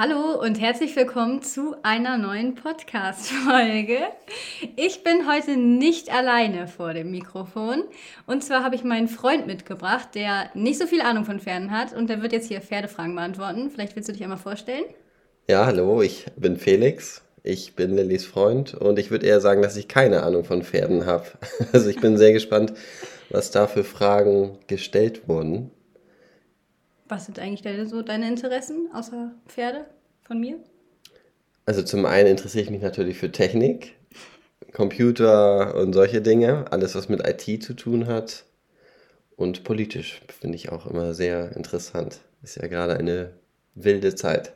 Hallo und herzlich willkommen zu einer neuen Podcast-Folge. Ich bin heute nicht alleine vor dem Mikrofon. Und zwar habe ich meinen Freund mitgebracht, der nicht so viel Ahnung von Pferden hat. Und der wird jetzt hier Pferdefragen beantworten. Vielleicht willst du dich einmal vorstellen? Ja, hallo, ich bin Felix. Ich bin Lillys Freund und ich würde eher sagen, dass ich keine Ahnung von Pferden habe. Also ich bin sehr gespannt, was da für Fragen gestellt wurden. Was sind eigentlich deine, so deine Interessen außer Pferde von mir? Also zum einen interessiere ich mich natürlich für Technik, Computer und solche Dinge, alles was mit IT zu tun hat. Und politisch finde ich auch immer sehr interessant. Ist ja gerade eine wilde Zeit.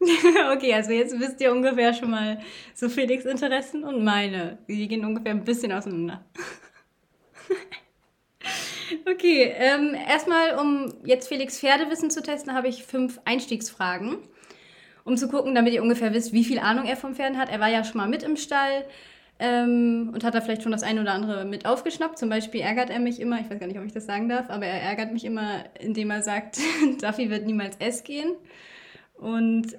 okay, also jetzt wisst ihr ungefähr schon mal so Felix Interessen und meine. Die gehen ungefähr ein bisschen auseinander. Okay, ähm, erstmal, um jetzt Felix Pferdewissen zu testen, habe ich fünf Einstiegsfragen, um zu gucken, damit ihr ungefähr wisst, wie viel Ahnung er vom Pferden hat. Er war ja schon mal mit im Stall ähm, und hat da vielleicht schon das eine oder andere mit aufgeschnappt. Zum Beispiel ärgert er mich immer, ich weiß gar nicht, ob ich das sagen darf, aber er ärgert mich immer, indem er sagt, Duffy wird niemals S gehen. Und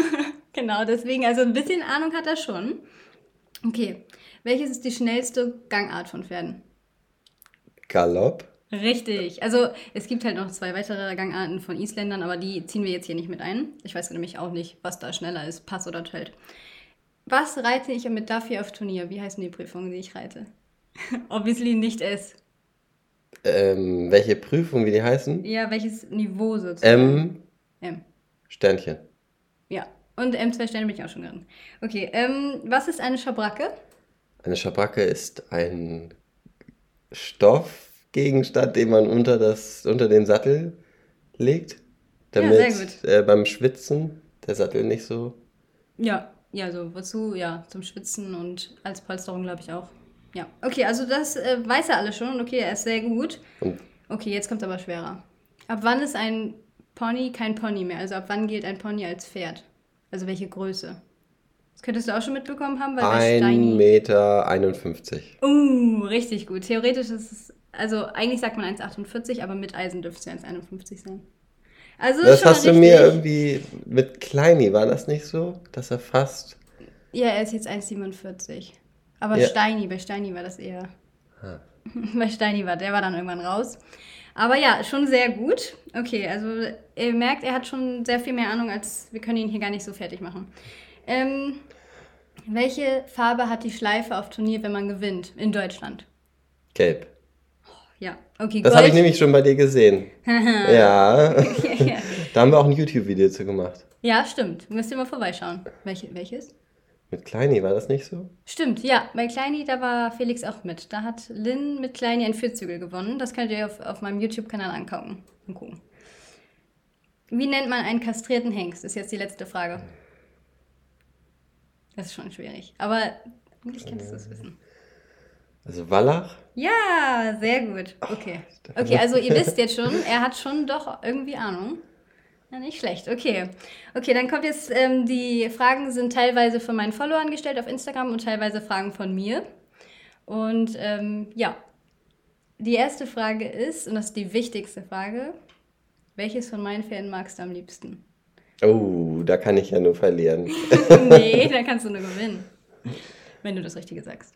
genau, deswegen, also ein bisschen Ahnung hat er schon. Okay, welches ist die schnellste Gangart von Pferden? Galopp. Richtig. Also es gibt halt noch zwei weitere Gangarten von Isländern, aber die ziehen wir jetzt hier nicht mit ein. Ich weiß nämlich auch nicht, was da schneller ist, Pass oder Telt. Was reite ich mit Duffy auf Turnier? Wie heißen die Prüfungen, die ich reite? Obviously nicht S. Ähm, welche Prüfungen, wie die heißen? Ja, welches Niveau sozusagen? M. M. Sternchen. Ja, und M2 Sterne bin ich auch schon drin. Okay, ähm, was ist eine Schabracke? Eine Schabracke ist ein Stoffgegenstand, den man unter, das, unter den Sattel legt, damit ja, sehr gut. Äh, beim Schwitzen der Sattel nicht so. Ja, ja, so wozu? Ja, zum Schwitzen und als Polsterung glaube ich auch. Ja, okay, also das äh, weiß er alle schon. Okay, er ist sehr gut. Und okay, jetzt kommt aber schwerer. Ab wann ist ein Pony kein Pony mehr? Also ab wann gilt ein Pony als Pferd? Also welche Größe? Das könntest du auch schon mitbekommen haben, weil 1,51 Meter. 51. Uh, richtig gut. Theoretisch ist es, also eigentlich sagt man 1,48, aber mit Eisen dürfte es ja 1,51 sein. Also das hast du mir irgendwie mit Kleini, war das nicht so? Dass er fast. Ja, er ist jetzt 1,47. Aber ja. Steini, bei Steini war das eher. Ah. bei Steini war, der war dann irgendwann raus. Aber ja, schon sehr gut. Okay, also ihr merkt, er hat schon sehr viel mehr Ahnung, als wir können ihn hier gar nicht so fertig machen. Ähm, welche Farbe hat die Schleife auf Turnier, wenn man gewinnt in Deutschland? Gelb. Ja, okay, Das habe ich nämlich schon bei dir gesehen. ja. da haben wir auch ein YouTube-Video zu gemacht. Ja, stimmt. Müsst ihr mal vorbeischauen. Welche, welches? Mit Kleini war das nicht so? Stimmt, ja. Bei Kleini, da war Felix auch mit. Da hat Lynn mit Kleini ein Vierzügel gewonnen. Das könnt ihr auf, auf meinem YouTube-Kanal angucken. gucken. Wie nennt man einen kastrierten Hengst? Ist jetzt die letzte Frage. Das ist schon schwierig. Aber eigentlich kannst du es wissen. Also Wallach? Ja, sehr gut. Okay. Okay, also ihr wisst jetzt schon, er hat schon doch irgendwie Ahnung. Ja, nicht schlecht. Okay. Okay, dann kommt jetzt, ähm, die Fragen sind teilweise von meinen Followern gestellt auf Instagram und teilweise Fragen von mir. Und ähm, ja, die erste Frage ist, und das ist die wichtigste Frage, welches von meinen Pferden magst du am liebsten? Oh, da kann ich ja nur verlieren. nee, da kannst du nur gewinnen. Wenn du das Richtige sagst.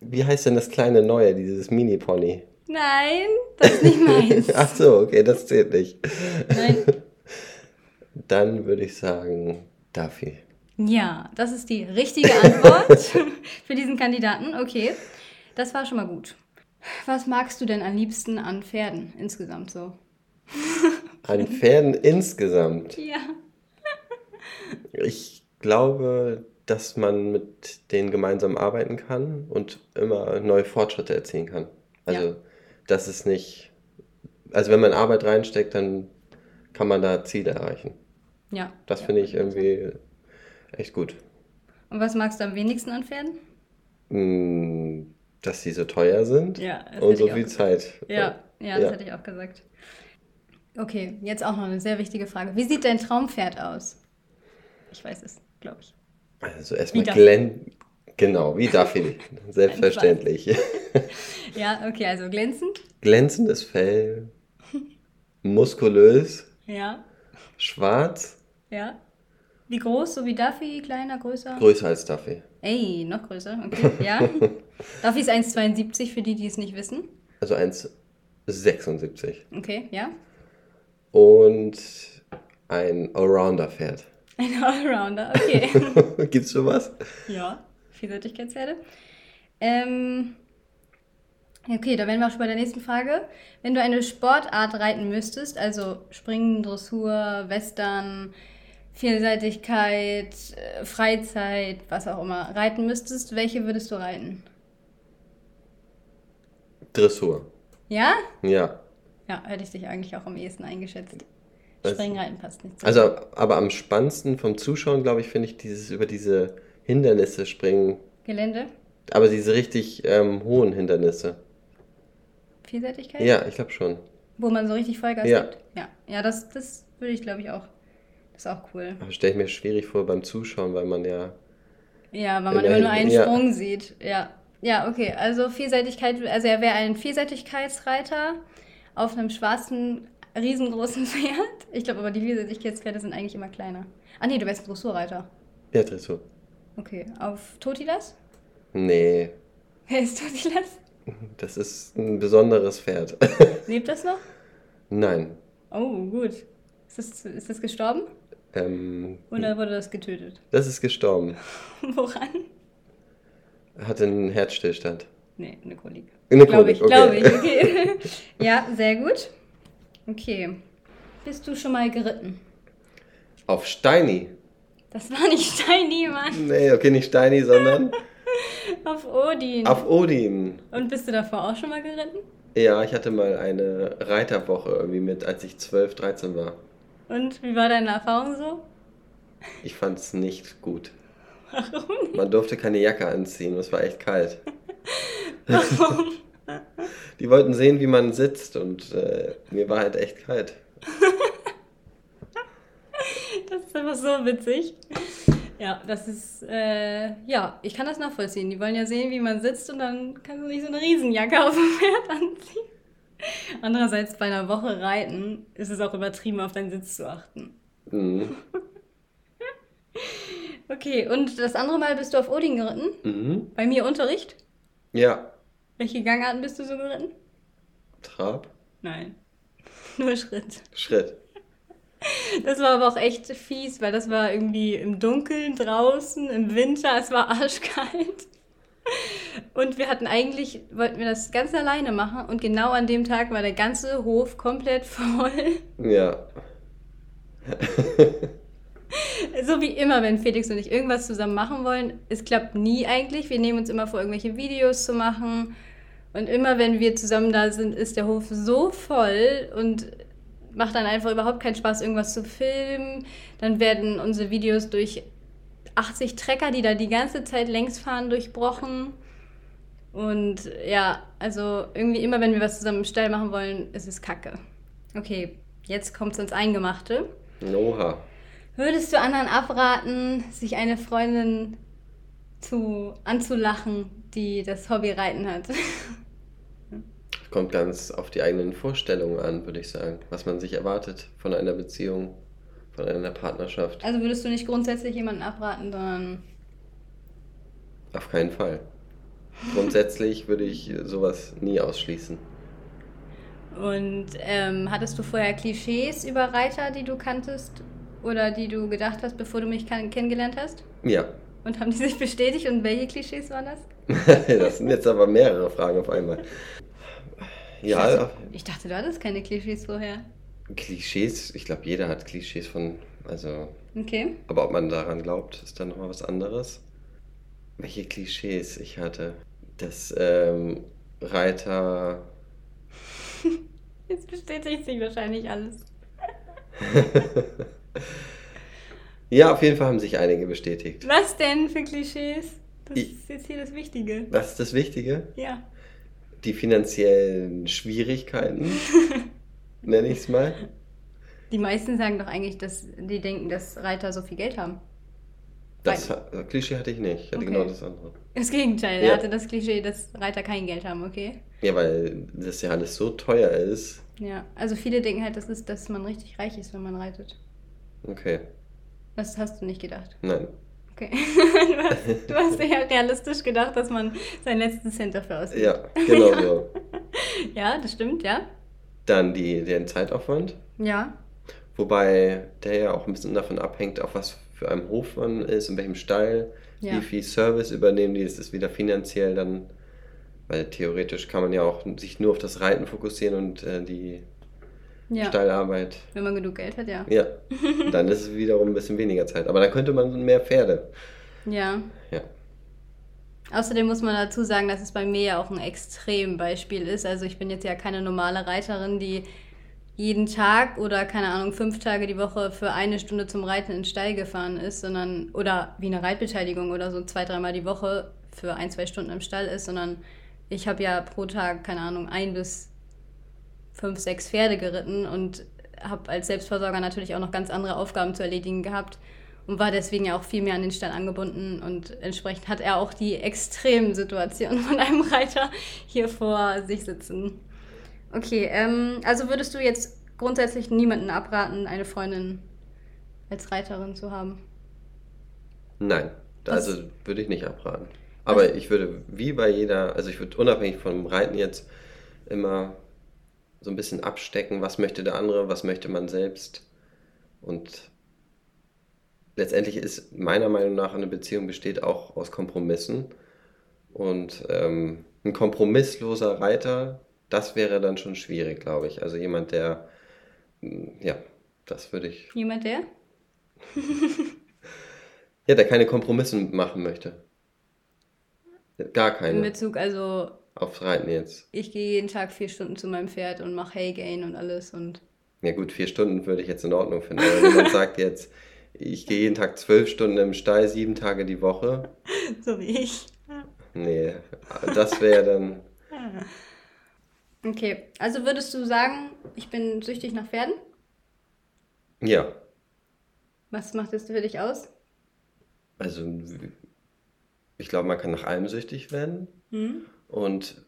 Wie heißt denn das kleine Neue, dieses Mini-Pony? Nein, das ist nicht meins. Ach so, okay, das zählt nicht. Nein. Dann würde ich sagen, Duffy. Ja, das ist die richtige Antwort für diesen Kandidaten. Okay, das war schon mal gut. Was magst du denn am liebsten an Pferden insgesamt so? An Pferden insgesamt? Ja. Ich glaube, dass man mit denen gemeinsam arbeiten kann und immer neue Fortschritte erzielen kann. Also, ja. das ist nicht. Also, wenn man Arbeit reinsteckt, dann kann man da Ziele erreichen. Ja. Das ja. finde ich irgendwie echt gut. Und was magst du am wenigsten an Pferden? Hm, dass sie so teuer sind ja, und so viel Zeit. Ja, ja, das hätte ich auch gesagt. Okay, jetzt auch noch eine sehr wichtige Frage. Wie sieht dein Traumpferd aus? Ich weiß es, glaube ich. Also erstmal Glenn. Genau, wie Duffy. Selbstverständlich. ja, okay, also glänzend. Glänzendes Fell. Muskulös. Ja. Schwarz. Ja. Wie groß? So wie Duffy? Kleiner, größer? Größer als Duffy. Ey, noch größer. Okay, ja. Duffy ist 1,72 für die, die es nicht wissen. Also 1,76. Okay, ja. Und ein Allrounder-Pferd. Ein Allrounder, okay. Gibt's sowas? ja, Vielseitigkeitspferde. Ähm, okay, da wären wir auch schon bei der nächsten Frage. Wenn du eine Sportart reiten müsstest, also Springen, Dressur, Western, Vielseitigkeit, äh, Freizeit, was auch immer, reiten müsstest, welche würdest du reiten? Dressur. Ja? Ja. Ja, hätte ich dich eigentlich auch am ehesten eingeschätzt. Springreiten passt nicht so. Also, aber am spannendsten vom Zuschauen, glaube ich, finde ich dieses über diese Hindernisse springen. Gelände? Aber diese richtig ähm, hohen Hindernisse. Vielseitigkeit? Ja, ich glaube schon. Wo man so richtig Vollgas Ja. gibt? Ja. Ja, das, das würde ich, glaube ich, auch. Das ist auch cool. Aber stelle ich mir schwierig vor beim Zuschauen, weil man ja. Ja, weil man immer nur einen ja. Sprung sieht. Ja. Ja, okay. Also Vielseitigkeit, also er wäre ein Vielseitigkeitsreiter auf einem schwarzen, riesengroßen Pferd. Ich glaube aber, die Vielseitigkeitspferde sind eigentlich immer kleiner. Ah nee, du wärst ein Dressurreiter. Ja, Dressur. Okay. Auf Totilas? Nee, Wer ist Totilas? das ist ein besonderes Pferd. Lebt das noch? Nein. Oh, gut. Ist das, ist das gestorben? Ähm, Oder wurde das getötet? das ist gestorben. Woran? Hatte einen Herzstillstand. Nee, eine Kolik. Eine Glaube ich, Kolik, glaube okay. ich. Okay. ja, sehr gut. Okay. Bist du schon mal geritten? Auf Steini. Das war nicht Steini, Mann. Nee, okay, nicht Steini, sondern Auf Odin. auf Odin. Und bist du davor auch schon mal geritten? Ja, ich hatte mal eine Reiterwoche irgendwie mit, als ich 12, 13 war. Und wie war deine Erfahrung so? Ich fand es nicht gut. Warum? Man durfte keine Jacke anziehen, es war echt kalt. Warum? Die wollten sehen, wie man sitzt und äh, mir war halt echt kalt. Das ist einfach so witzig. Ja, das ist, äh, ja, ich kann das nachvollziehen. Die wollen ja sehen, wie man sitzt und dann kannst du nicht so eine Riesenjacke auf dem Pferd anziehen. Andererseits bei einer Woche reiten ist es auch übertrieben, auf deinen Sitz zu achten. Mhm. Okay, und das andere Mal bist du auf Odin geritten? Mhm. Bei mir Unterricht? Ja, Welche Gangarten bist du so geritten? Trab, Nein. Nur Schritt. Schritt. Das war aber auch echt fies, weil das war irgendwie im Dunkeln draußen, im Winter, es war arschkalt. Und wir hatten eigentlich, wollten wir das ganz alleine machen und genau an dem Tag war der ganze Hof komplett voll. Ja. So wie immer, wenn Felix und ich irgendwas zusammen machen wollen. Es klappt nie eigentlich. Wir nehmen uns immer vor, irgendwelche Videos zu machen. Und immer, wenn wir zusammen da sind, ist der Hof so voll und macht dann einfach überhaupt keinen Spaß, irgendwas zu filmen. Dann werden unsere Videos durch 80 Trecker, die da die ganze Zeit längs fahren, durchbrochen. Und ja, also irgendwie immer, wenn wir was zusammen im Stall machen wollen, ist es kacke. Okay, jetzt kommt es ins Eingemachte. Oha. Würdest du anderen abraten, sich eine Freundin zu, anzulachen, die das Hobby Reiten hat? Kommt ganz auf die eigenen Vorstellungen an, würde ich sagen. Was man sich erwartet von einer Beziehung, von einer Partnerschaft. Also würdest du nicht grundsätzlich jemanden abraten, sondern Auf keinen Fall. Grundsätzlich würde ich sowas nie ausschließen. und ähm, hattest du vorher Klischees über Reiter, die du kanntest oder die du gedacht hast, bevor du mich kennengelernt hast? Ja. Und haben die sich bestätigt und welche Klischees waren das? das sind jetzt aber mehrere Fragen auf einmal. Ich Ja, dachte, ich dachte, du hattest keine Klischees vorher. Klischees, ich glaube, jeder hat Klischees von, also, Okay. aber ob man daran glaubt, ist dann nochmal was anderes. Welche Klischees ich hatte? Dass ähm, Reiter, Jetzt bestätigt sich wahrscheinlich alles. ja, auf jeden Fall haben sich einige bestätigt. Was denn für Klischees? Das Ich- ist jetzt hier das Wichtige. Was ist das Wichtige? Ja. Die finanziellen Schwierigkeiten, nenne ich es mal. Die meisten sagen doch eigentlich, dass die denken, dass Reiter so viel Geld haben. Das ha- Klischee hatte ich nicht, ich hatte Okay. genau das andere. Das Gegenteil. Ja. Er hatte das Klischee, dass Reiter kein Geld haben, okay? Ja, weil das ja alles so teuer ist. Ja. Also viele denken halt, das ist, dass man richtig reich ist, wenn man reitet. Okay. Was hast du nicht gedacht? Nein. Okay. du, hast, du hast ja realistisch gedacht, dass man seinen letzten Cent dafür ausgibt. Ja, genau so. ja, das stimmt, ja. Dann die, den Zeitaufwand. Ja. Wobei der ja auch ein bisschen davon abhängt, auf was für einem Hof man ist, in welchem Stall, Ja. wie viel Service übernehmen die, ist es wieder finanziell dann, weil theoretisch kann man ja auch sich nur auf das Reiten fokussieren und äh, die Ja. Stallarbeit. Wenn man genug Geld hat, ja. Ja, dann ist es wiederum ein bisschen weniger Zeit. Aber dann könnte man mehr Pferde. Ja. Ja. Außerdem muss man dazu sagen, dass es bei mir ja auch ein Extrembeispiel ist. Also ich bin jetzt ja keine normale Reiterin, die jeden Tag oder keine Ahnung, fünf Tage die Woche für eine Stunde zum Reiten in den Stall gefahren ist, sondern oder wie eine Reitbeteiligung oder so zwei, dreimal die Woche für ein, zwei Stunden im Stall ist, sondern ich habe ja pro Tag, keine Ahnung, ein bis fünf, sechs Pferde geritten und habe als Selbstversorger natürlich auch noch ganz andere Aufgaben zu erledigen gehabt und war deswegen ja auch viel mehr an den Stall angebunden und entsprechend hat er auch die extremen Situationen von einem Reiter hier vor sich sitzen. Okay, ähm, also würdest du jetzt grundsätzlich niemanden abraten, eine Freundin als Reiterin zu haben? Nein, Was- also würde ich nicht abraten. Aber ich würde, wie bei jeder, also ich würde unabhängig vom Reiten jetzt immer so ein bisschen abstecken, was möchte der andere, was möchte man selbst. Und letztendlich ist meiner Meinung nach eine Beziehung besteht auch aus Kompromissen. Und ähm, ein kompromissloser Reiter, das wäre dann schon schwierig, glaube ich. Also jemand, der, ja, das würde ich, Jemand der? ja, der keine Kompromisse machen möchte. Gar In keine. Bezug, also Aufs Reiten jetzt. ich gehe jeden Tag vier Stunden zu meinem Pferd und mache Haygain und alles und Ja gut, vier Stunden würde ich jetzt in Ordnung finden. Aber wenn man sagt jetzt, ich gehe jeden Tag zwölf Stunden im Stall, sieben Tage die Woche, so wie ich. nee, das wäre dann, Okay, also würdest du sagen, ich bin süchtig nach Pferden? ja, Was macht das für dich aus? also ich glaube, man kann nach allem süchtig werden. Hm? Und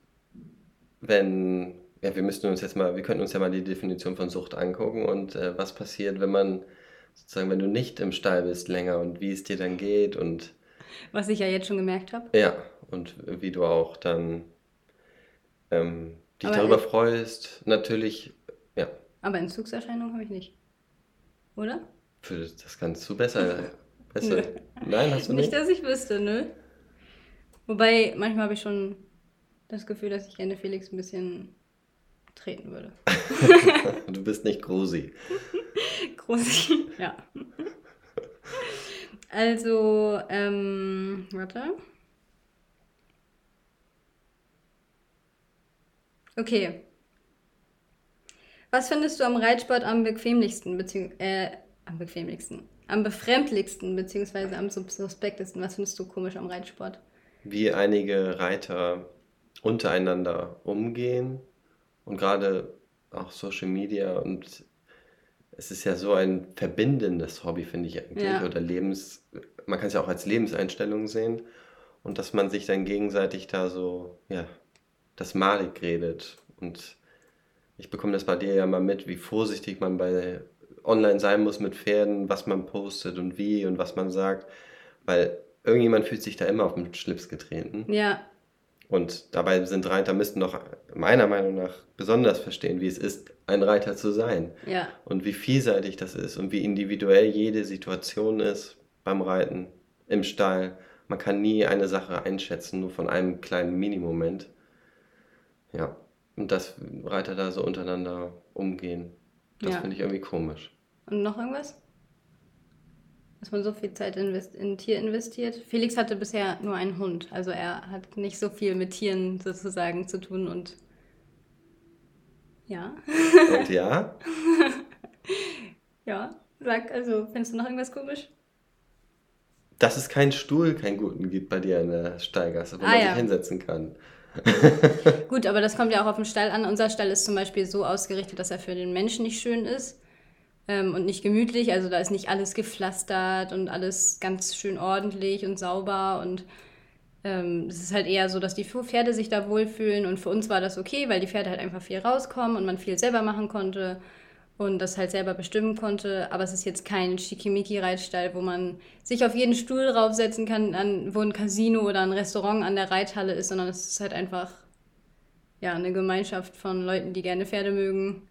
wenn, ja, wir müssten uns jetzt mal, wir könnten uns ja mal die Definition von Sucht angucken und äh, was passiert, wenn man sozusagen, wenn du nicht im Stall bist länger und wie es dir dann geht und Was ich ja jetzt schon gemerkt habe. ja, und wie du auch dann ähm, dich Aber, darüber freust. Natürlich, ja, Aber Entzugserscheinungen habe ich nicht. Oder? für das kannst du besser. besser. Nein, hast du Nicht, nicht? dass ich wüsste, nö. Wobei, manchmal habe ich schon das Gefühl, dass ich gerne Felix ein bisschen treten würde. Du bist nicht Grusi. Groß. ja. Also, ähm, warte. Okay. Was findest du am Reitsport am bequemlichsten, beziehungs äh, am bequemlichsten, am befremdlichsten, beziehungsweise am sus- suspektesten? Was findest du komisch am Reitsport? Wie einige Reiter untereinander umgehen. Und gerade auch Social Media und es ist ja so ein verbindendes Hobby, finde ich eigentlich, Ja. oder Lebens, man kann es ja auch als Lebenseinstellung sehen. Und dass man sich dann gegenseitig da so, ja, das malig redet. Und ich bekomme das bei dir ja mal mit, wie vorsichtig man bei online sein muss mit Pferden, was man postet und wie und was man sagt, weil irgendjemand fühlt sich da immer auf den Schlips getreten. Ja, Und dabei sind Reiter müssten doch meiner Meinung nach besonders verstehen, wie es ist, ein Reiter zu sein. ja, Und wie vielseitig das ist und wie individuell jede Situation ist beim Reiten, im Stall. Man kann nie eine Sache einschätzen, nur von einem kleinen Minimoment. Ja, und dass Reiter da so untereinander umgehen, das Ja. finde ich irgendwie komisch. Und noch irgendwas? Dass man so viel Zeit invest in Tier investiert. Felix hatte bisher nur einen Hund. Also er hat nicht so viel mit Tieren sozusagen zu tun und ja. Und ja, Ja. Sag, also, findest du noch irgendwas komisch? dass es keinen Stuhl, keinen guten gibt bei dir in der Stallgasse, wo Ah, man ja. sich hinsetzen kann. Gut, aber das kommt ja auch auf den Stall an. Unser Stall ist zum Beispiel so ausgerichtet, dass er für den Menschen nicht schön ist ähm, und nicht gemütlich. Also da ist nicht alles gepflastert und alles ganz schön ordentlich und sauber und ähm, es ist halt eher so, dass die Pferde sich da wohlfühlen und für uns war das okay, weil die Pferde halt einfach viel rauskommen und man viel selber machen konnte. und das halt selber bestimmen konnte. Aber es ist jetzt kein Schickimicki-Reitstall, wo man sich auf jeden Stuhl draufsetzen kann, an, wo ein Casino oder ein Restaurant an der Reithalle ist, sondern es ist halt einfach ja, eine Gemeinschaft von Leuten, die gerne Pferde mögen.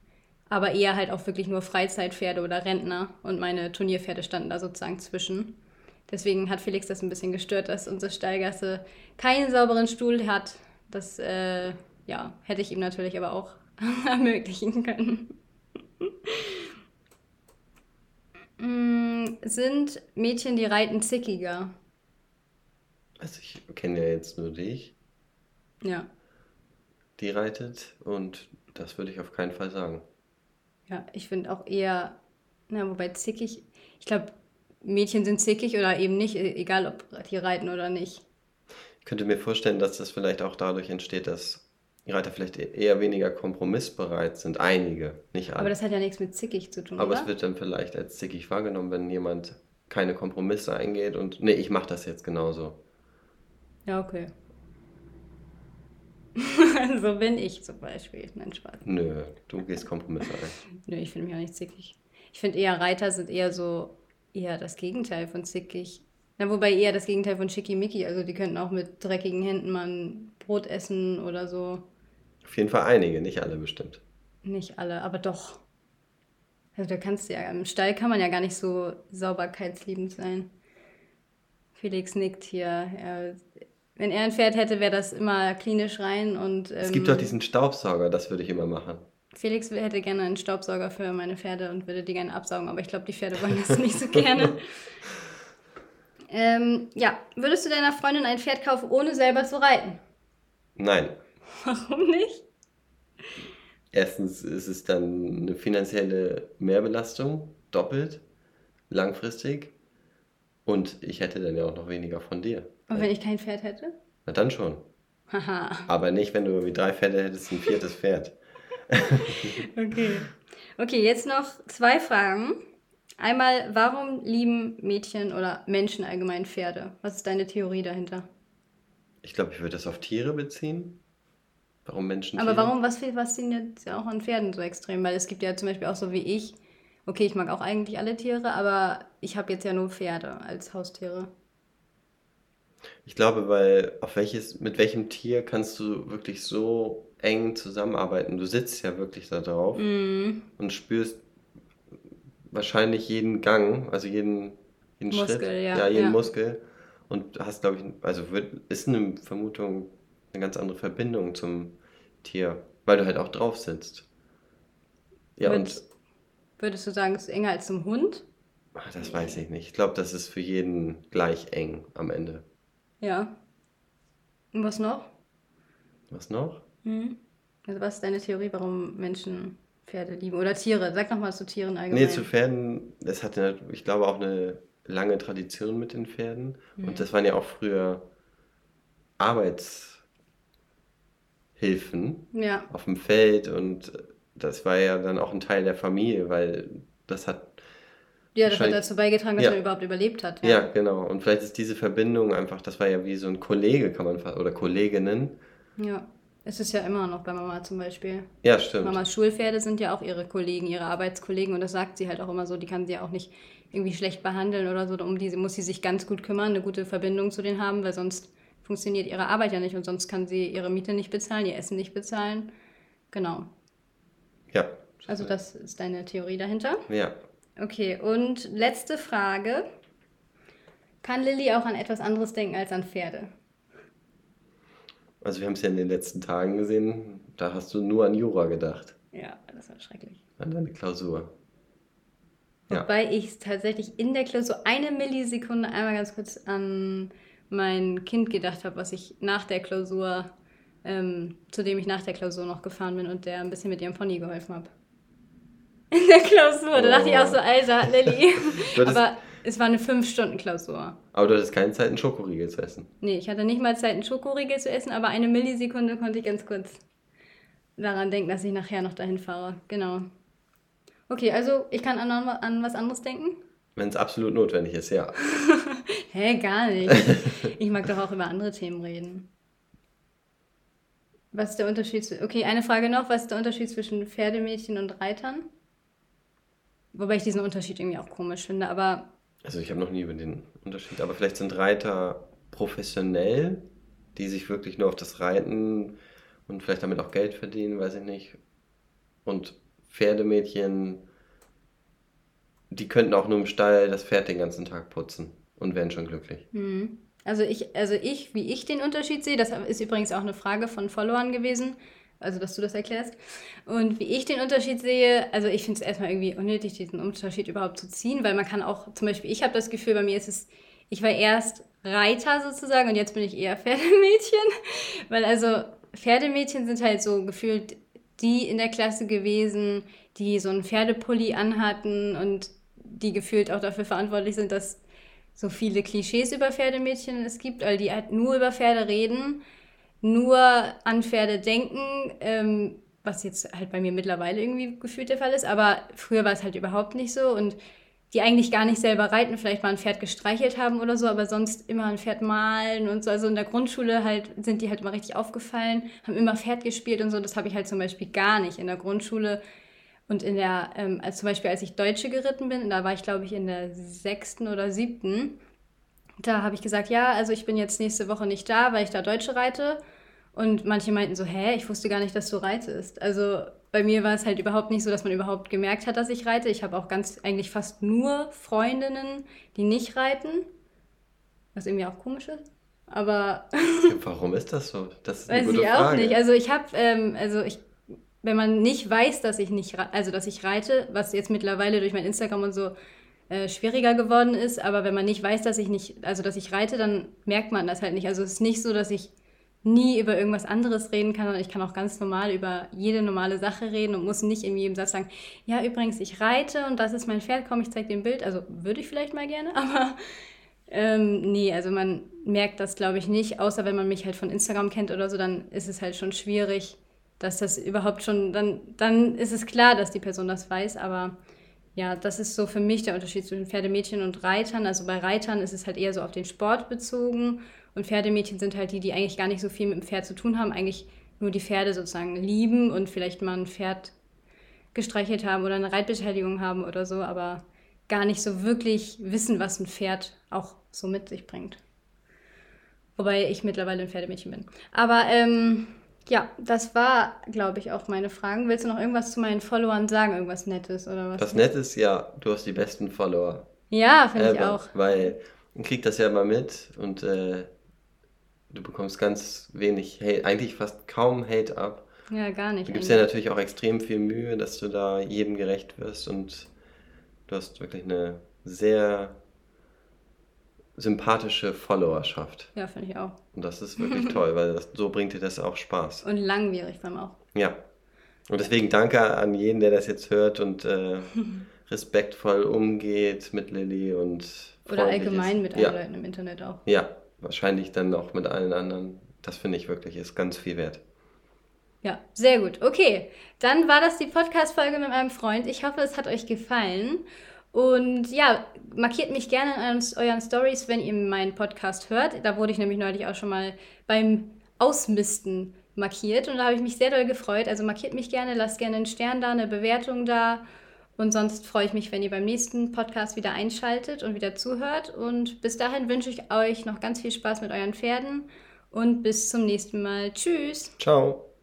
Aber eher halt auch wirklich nur Freizeitpferde oder Rentner. Und meine Turnierpferde standen da sozusagen zwischen. Deswegen hat Felix das ein bisschen gestört, dass unsere Stallgasse keinen sauberen Stuhl hat. Das äh, ja, hätte ich ihm natürlich aber auch ermöglichen können. Mm, sind Mädchen, die reiten, zickiger? Also ich kenne ja jetzt nur dich. Ja. Die reitet und das würde ich auf keinen Fall sagen. Ja, ich finde auch eher, na, wobei zickig, ich glaube, Mädchen sind zickig oder eben nicht, e-, egal ob die reiten oder nicht. Ich könnte mir vorstellen, dass das vielleicht auch dadurch entsteht, dass Reiter vielleicht e-, eher weniger kompromissbereit sind. Einige, nicht alle. Aber das hat ja nichts mit zickig zu tun, Aber oder? es wird dann vielleicht als zickig wahrgenommen, wenn jemand keine Kompromisse eingeht und nee, ich mache das jetzt genauso. Ja, okay. so bin ich zum Beispiel. Nein, Spaß. Nö, du gehst Kompromisse ein. Nö, ich finde mich auch nicht zickig. Ich finde eher, Reiter sind eher so, eher das Gegenteil von zickig. Na, wobei eher das Gegenteil von schickimicki. Also die könnten auch mit dreckigen Händen mal ein Brot essen oder so. Auf jeden Fall einige, nicht alle bestimmt. Nicht alle, aber doch. Also da kannst du ja, im Stall kann man ja gar nicht so sauberkeitsliebend sein. Felix nickt hier. Er, wenn er ein Pferd hätte, wäre das immer klinisch rein und. es gibt ähm, doch diesen Staubsauger, das würde ich immer machen. Felix hätte gerne einen Staubsauger für meine Pferde und würde die gerne absaugen, aber ich glaube, die Pferde wollen das nicht so gerne. Ähm, ja, würdest du deiner Freundin ein Pferd kaufen, ohne selber zu reiten? Nein. Warum nicht? Erstens ist es dann eine finanzielle Mehrbelastung, doppelt, langfristig. Und ich hätte dann ja auch noch weniger von dir. Und wenn ich kein Pferd hätte? Na dann schon. Haha, Aber nicht, wenn du wie drei Pferde hättest, ein viertes Pferd. okay. Okay, jetzt noch zwei Fragen. Einmal, warum lieben Mädchen oder Menschen allgemein Pferde? Was ist deine Theorie dahinter? Ich glaube, ich würde das auf Tiere beziehen. Warum Menschen Aber Tiere? warum, was fasziniert ja auch an Pferden so extrem? Weil es gibt ja zum Beispiel auch so wie ich, okay, ich mag auch eigentlich alle Tiere, aber ich habe jetzt ja nur Pferde als Haustiere. Ich glaube, weil auf welches, mit welchem Tier kannst du wirklich so eng zusammenarbeiten? Du sitzt ja wirklich da drauf Mm, und spürst wahrscheinlich jeden Gang, also jeden, jeden Muskel, Schritt, ja, jeden ja. Muskel und hast, glaube ich, also wird, ist eine Vermutung eine ganz andere Verbindung zum Tier, weil du halt auch drauf sitzt. Ja, Würd- und Würdest du sagen, es ist enger als zum Hund? ach, das weiß ich nicht. Ich glaube, das ist für jeden gleich eng am Ende. Ja. Und was noch? Was noch? Hm? Also was ist deine Theorie, warum Menschen Pferde lieben? Oder Tiere? Sag noch mal zu Tieren allgemein. Nee, zu Pferden, es hatte, ich glaube, auch eine lange Tradition mit den Pferden. Mhm. Und das waren ja auch früher Arbeitshilfen Ja, auf dem Feld und das war ja dann auch ein Teil der Familie, weil das hat, ja das hat dazu beigetragen, dass Ja. man überhaupt überlebt hat. ja, genau. Und vielleicht ist diese Verbindung einfach, das war ja wie so ein Kollege, kann man oder Kolleginnen. ja. Es ist ja immer noch bei Mama zum Beispiel. Ja, stimmt. Mamas Schulpferde sind ja auch ihre Kollegen, ihre Arbeitskollegen und das sagt sie halt auch immer so, die kann sie ja auch nicht irgendwie schlecht behandeln oder so. Um die muss sie sich ganz gut kümmern, eine gute Verbindung zu denen haben, weil sonst funktioniert ihre Arbeit ja nicht und sonst kann sie ihre Miete nicht bezahlen, ihr Essen nicht bezahlen. Genau. Ja. Also das ist deine Theorie dahinter. Ja. Okay, und letzte Frage. Kann Lilly auch an etwas anderes denken als an Pferde? Also wir haben es ja in den letzten Tagen gesehen, da hast du nur an Jura gedacht, Ja, das war schrecklich. an deine Klausur. Ja. Wobei ich tatsächlich in der Klausur eine Millisekunde einmal ganz kurz an mein Kind gedacht habe, was ich nach der Klausur, ähm, zu dem ich nach der Klausur noch gefahren bin und der ein bisschen mit ihrem Pony geholfen habe. In der Klausur. Da dachte ich auch so, Alter, Lilly. Aber es war eine 5-Stunden-Klausur. Aber du hattest keine Zeit, einen Schokoriegel zu essen. Nee, ich hatte nicht mal Zeit, einen Schokoriegel zu essen, aber eine Millisekunde konnte ich ganz kurz daran denken, dass ich nachher noch dahin fahre. Genau. Okay, also ich kann an, an was anderes denken? Wenn es absolut notwendig ist, ja. Hä, gar nicht. Ich mag doch auch über andere Themen reden. Was ist der Unterschied? Okay, eine Frage noch. Was ist der Unterschied zwischen Pferdemädchen und Reitern? Wobei ich diesen Unterschied irgendwie auch komisch finde, aber. Also ich habe noch nie über den Unterschied, aber vielleicht sind Reiter professionell, die sich wirklich nur auf das Reiten und vielleicht damit auch Geld verdienen, weiß ich nicht. Und Pferdemädchen, die könnten auch nur im Stall das Pferd den ganzen Tag putzen und wären schon glücklich. Hm. Also ich, also ich, wie ich den Unterschied sehe, das ist übrigens auch eine Frage von Followern gewesen, also dass du das erklärst. Und wie ich den Unterschied sehe, also ich finde es erstmal irgendwie unnötig, diesen Unterschied überhaupt zu ziehen, weil man kann auch, zum Beispiel, ich habe das Gefühl, bei mir ist es, ich war erst Reiter sozusagen und jetzt bin ich eher Pferdemädchen, weil also Pferdemädchen sind halt so gefühlt die in der Klasse gewesen, die so einen Pferdepulli anhatten und die gefühlt auch dafür verantwortlich sind, dass so viele Klischees über Pferdemädchen es gibt, weil die halt nur über Pferde reden nur an Pferde denken, ähm, was jetzt halt bei mir mittlerweile irgendwie gefühlt der Fall ist, aber früher war es halt überhaupt nicht so und die eigentlich gar nicht selber reiten, vielleicht mal ein Pferd gestreichelt haben oder so, aber sonst immer ein Pferd malen und so. Also in der Grundschule halt sind die halt immer richtig aufgefallen, haben immer Pferd gespielt und so. Das habe ich halt zum Beispiel gar nicht in der Grundschule. Und in der, ähm, also zum Beispiel als ich Deutsche geritten bin, da war ich glaube ich in der sechsten oder siebten, da habe ich gesagt, ja, also ich bin jetzt nächste Woche nicht da, weil ich da Deutsche reite. Und manche meinten so, hä, ich wusste gar nicht, dass du reitest. Also bei mir war es halt überhaupt nicht so, dass man überhaupt gemerkt hat, dass ich reite. Ich habe auch ganz, eigentlich fast nur Freundinnen, die nicht reiten. Was irgendwie auch komisch ist. Aber. Warum ist das so? Das ist eine weiß ich auch nicht. Also ich habe, ähm, also ich, wenn man nicht weiß, dass ich nicht, also dass ich reite, was jetzt mittlerweile durch mein Instagram und so äh, schwieriger geworden ist, aber wenn man nicht weiß, dass ich nicht, also dass ich reite, dann merkt man das halt nicht. Also es ist nicht so, dass ich nie über irgendwas anderes reden kann, sondern ich kann auch ganz normal über jede normale Sache reden und muss nicht in jedem Satz sagen, ja, übrigens, ich reite und das ist mein Pferd, komm, ich zeig dir ein Bild. Also würde ich vielleicht mal gerne, aber ähm, nee, also man merkt das, glaube ich, nicht, außer wenn man mich halt von Instagram kennt oder so, dann ist es halt schon schwierig, dass das überhaupt schon, dann, dann ist es klar, dass die Person das weiß, aber ja, das ist so für mich der Unterschied zwischen Pferdemädchen und Reitern. Also bei Reitern ist es halt eher so auf den Sport bezogen und Pferdemädchen sind halt die, die eigentlich gar nicht so viel mit dem Pferd zu tun haben, eigentlich nur die Pferde sozusagen lieben und vielleicht mal ein Pferd gestreichelt haben oder eine Reitbeteiligung haben oder so, aber gar nicht so wirklich wissen, was ein Pferd auch so mit sich bringt. Wobei ich mittlerweile ein Pferdemädchen bin. Aber ähm, ja, das war, glaube ich, auch meine Fragen. Willst du noch irgendwas zu meinen Followern sagen? Irgendwas Nettes oder was? Was Nettes, ja, du hast die besten Follower. Ja, finde ich auch. Weil man kriegt das ja mal mit und äh, du bekommst ganz wenig Hate, eigentlich fast kaum Hate ab. Ja, gar nicht. Du gibst ja natürlich auch extrem viel Mühe, dass du da jedem gerecht wirst und du hast wirklich eine sehr sympathische Followerschaft. Ja, finde ich auch. Und das ist wirklich toll, weil das, so bringt dir das auch Spaß. Und langwierig allem auch. Ja. Und deswegen danke an jeden, der das jetzt hört und äh, respektvoll umgeht mit Lilly und. Oder allgemein ist. mit anderen ja. Leuten im Internet auch. Ja, wahrscheinlich dann auch mit allen anderen. Das finde ich wirklich, ist ganz viel wert. Ja, sehr gut. Okay, dann war das die Podcast-Folge mit meinem Freund. Ich hoffe, es hat euch gefallen. Und ja, markiert mich gerne in euren Stories, wenn ihr meinen Podcast hört. Da wurde ich nämlich neulich auch schon mal beim Ausmisten markiert und da habe ich mich sehr doll gefreut. Also markiert mich gerne, lasst gerne einen Stern da, eine Bewertung da und sonst freue ich mich, wenn ihr beim nächsten Podcast wieder einschaltet und wieder zuhört. Und bis dahin wünsche ich euch noch ganz viel Spaß mit euren Pferden und bis zum nächsten Mal. Tschüss. Ciao.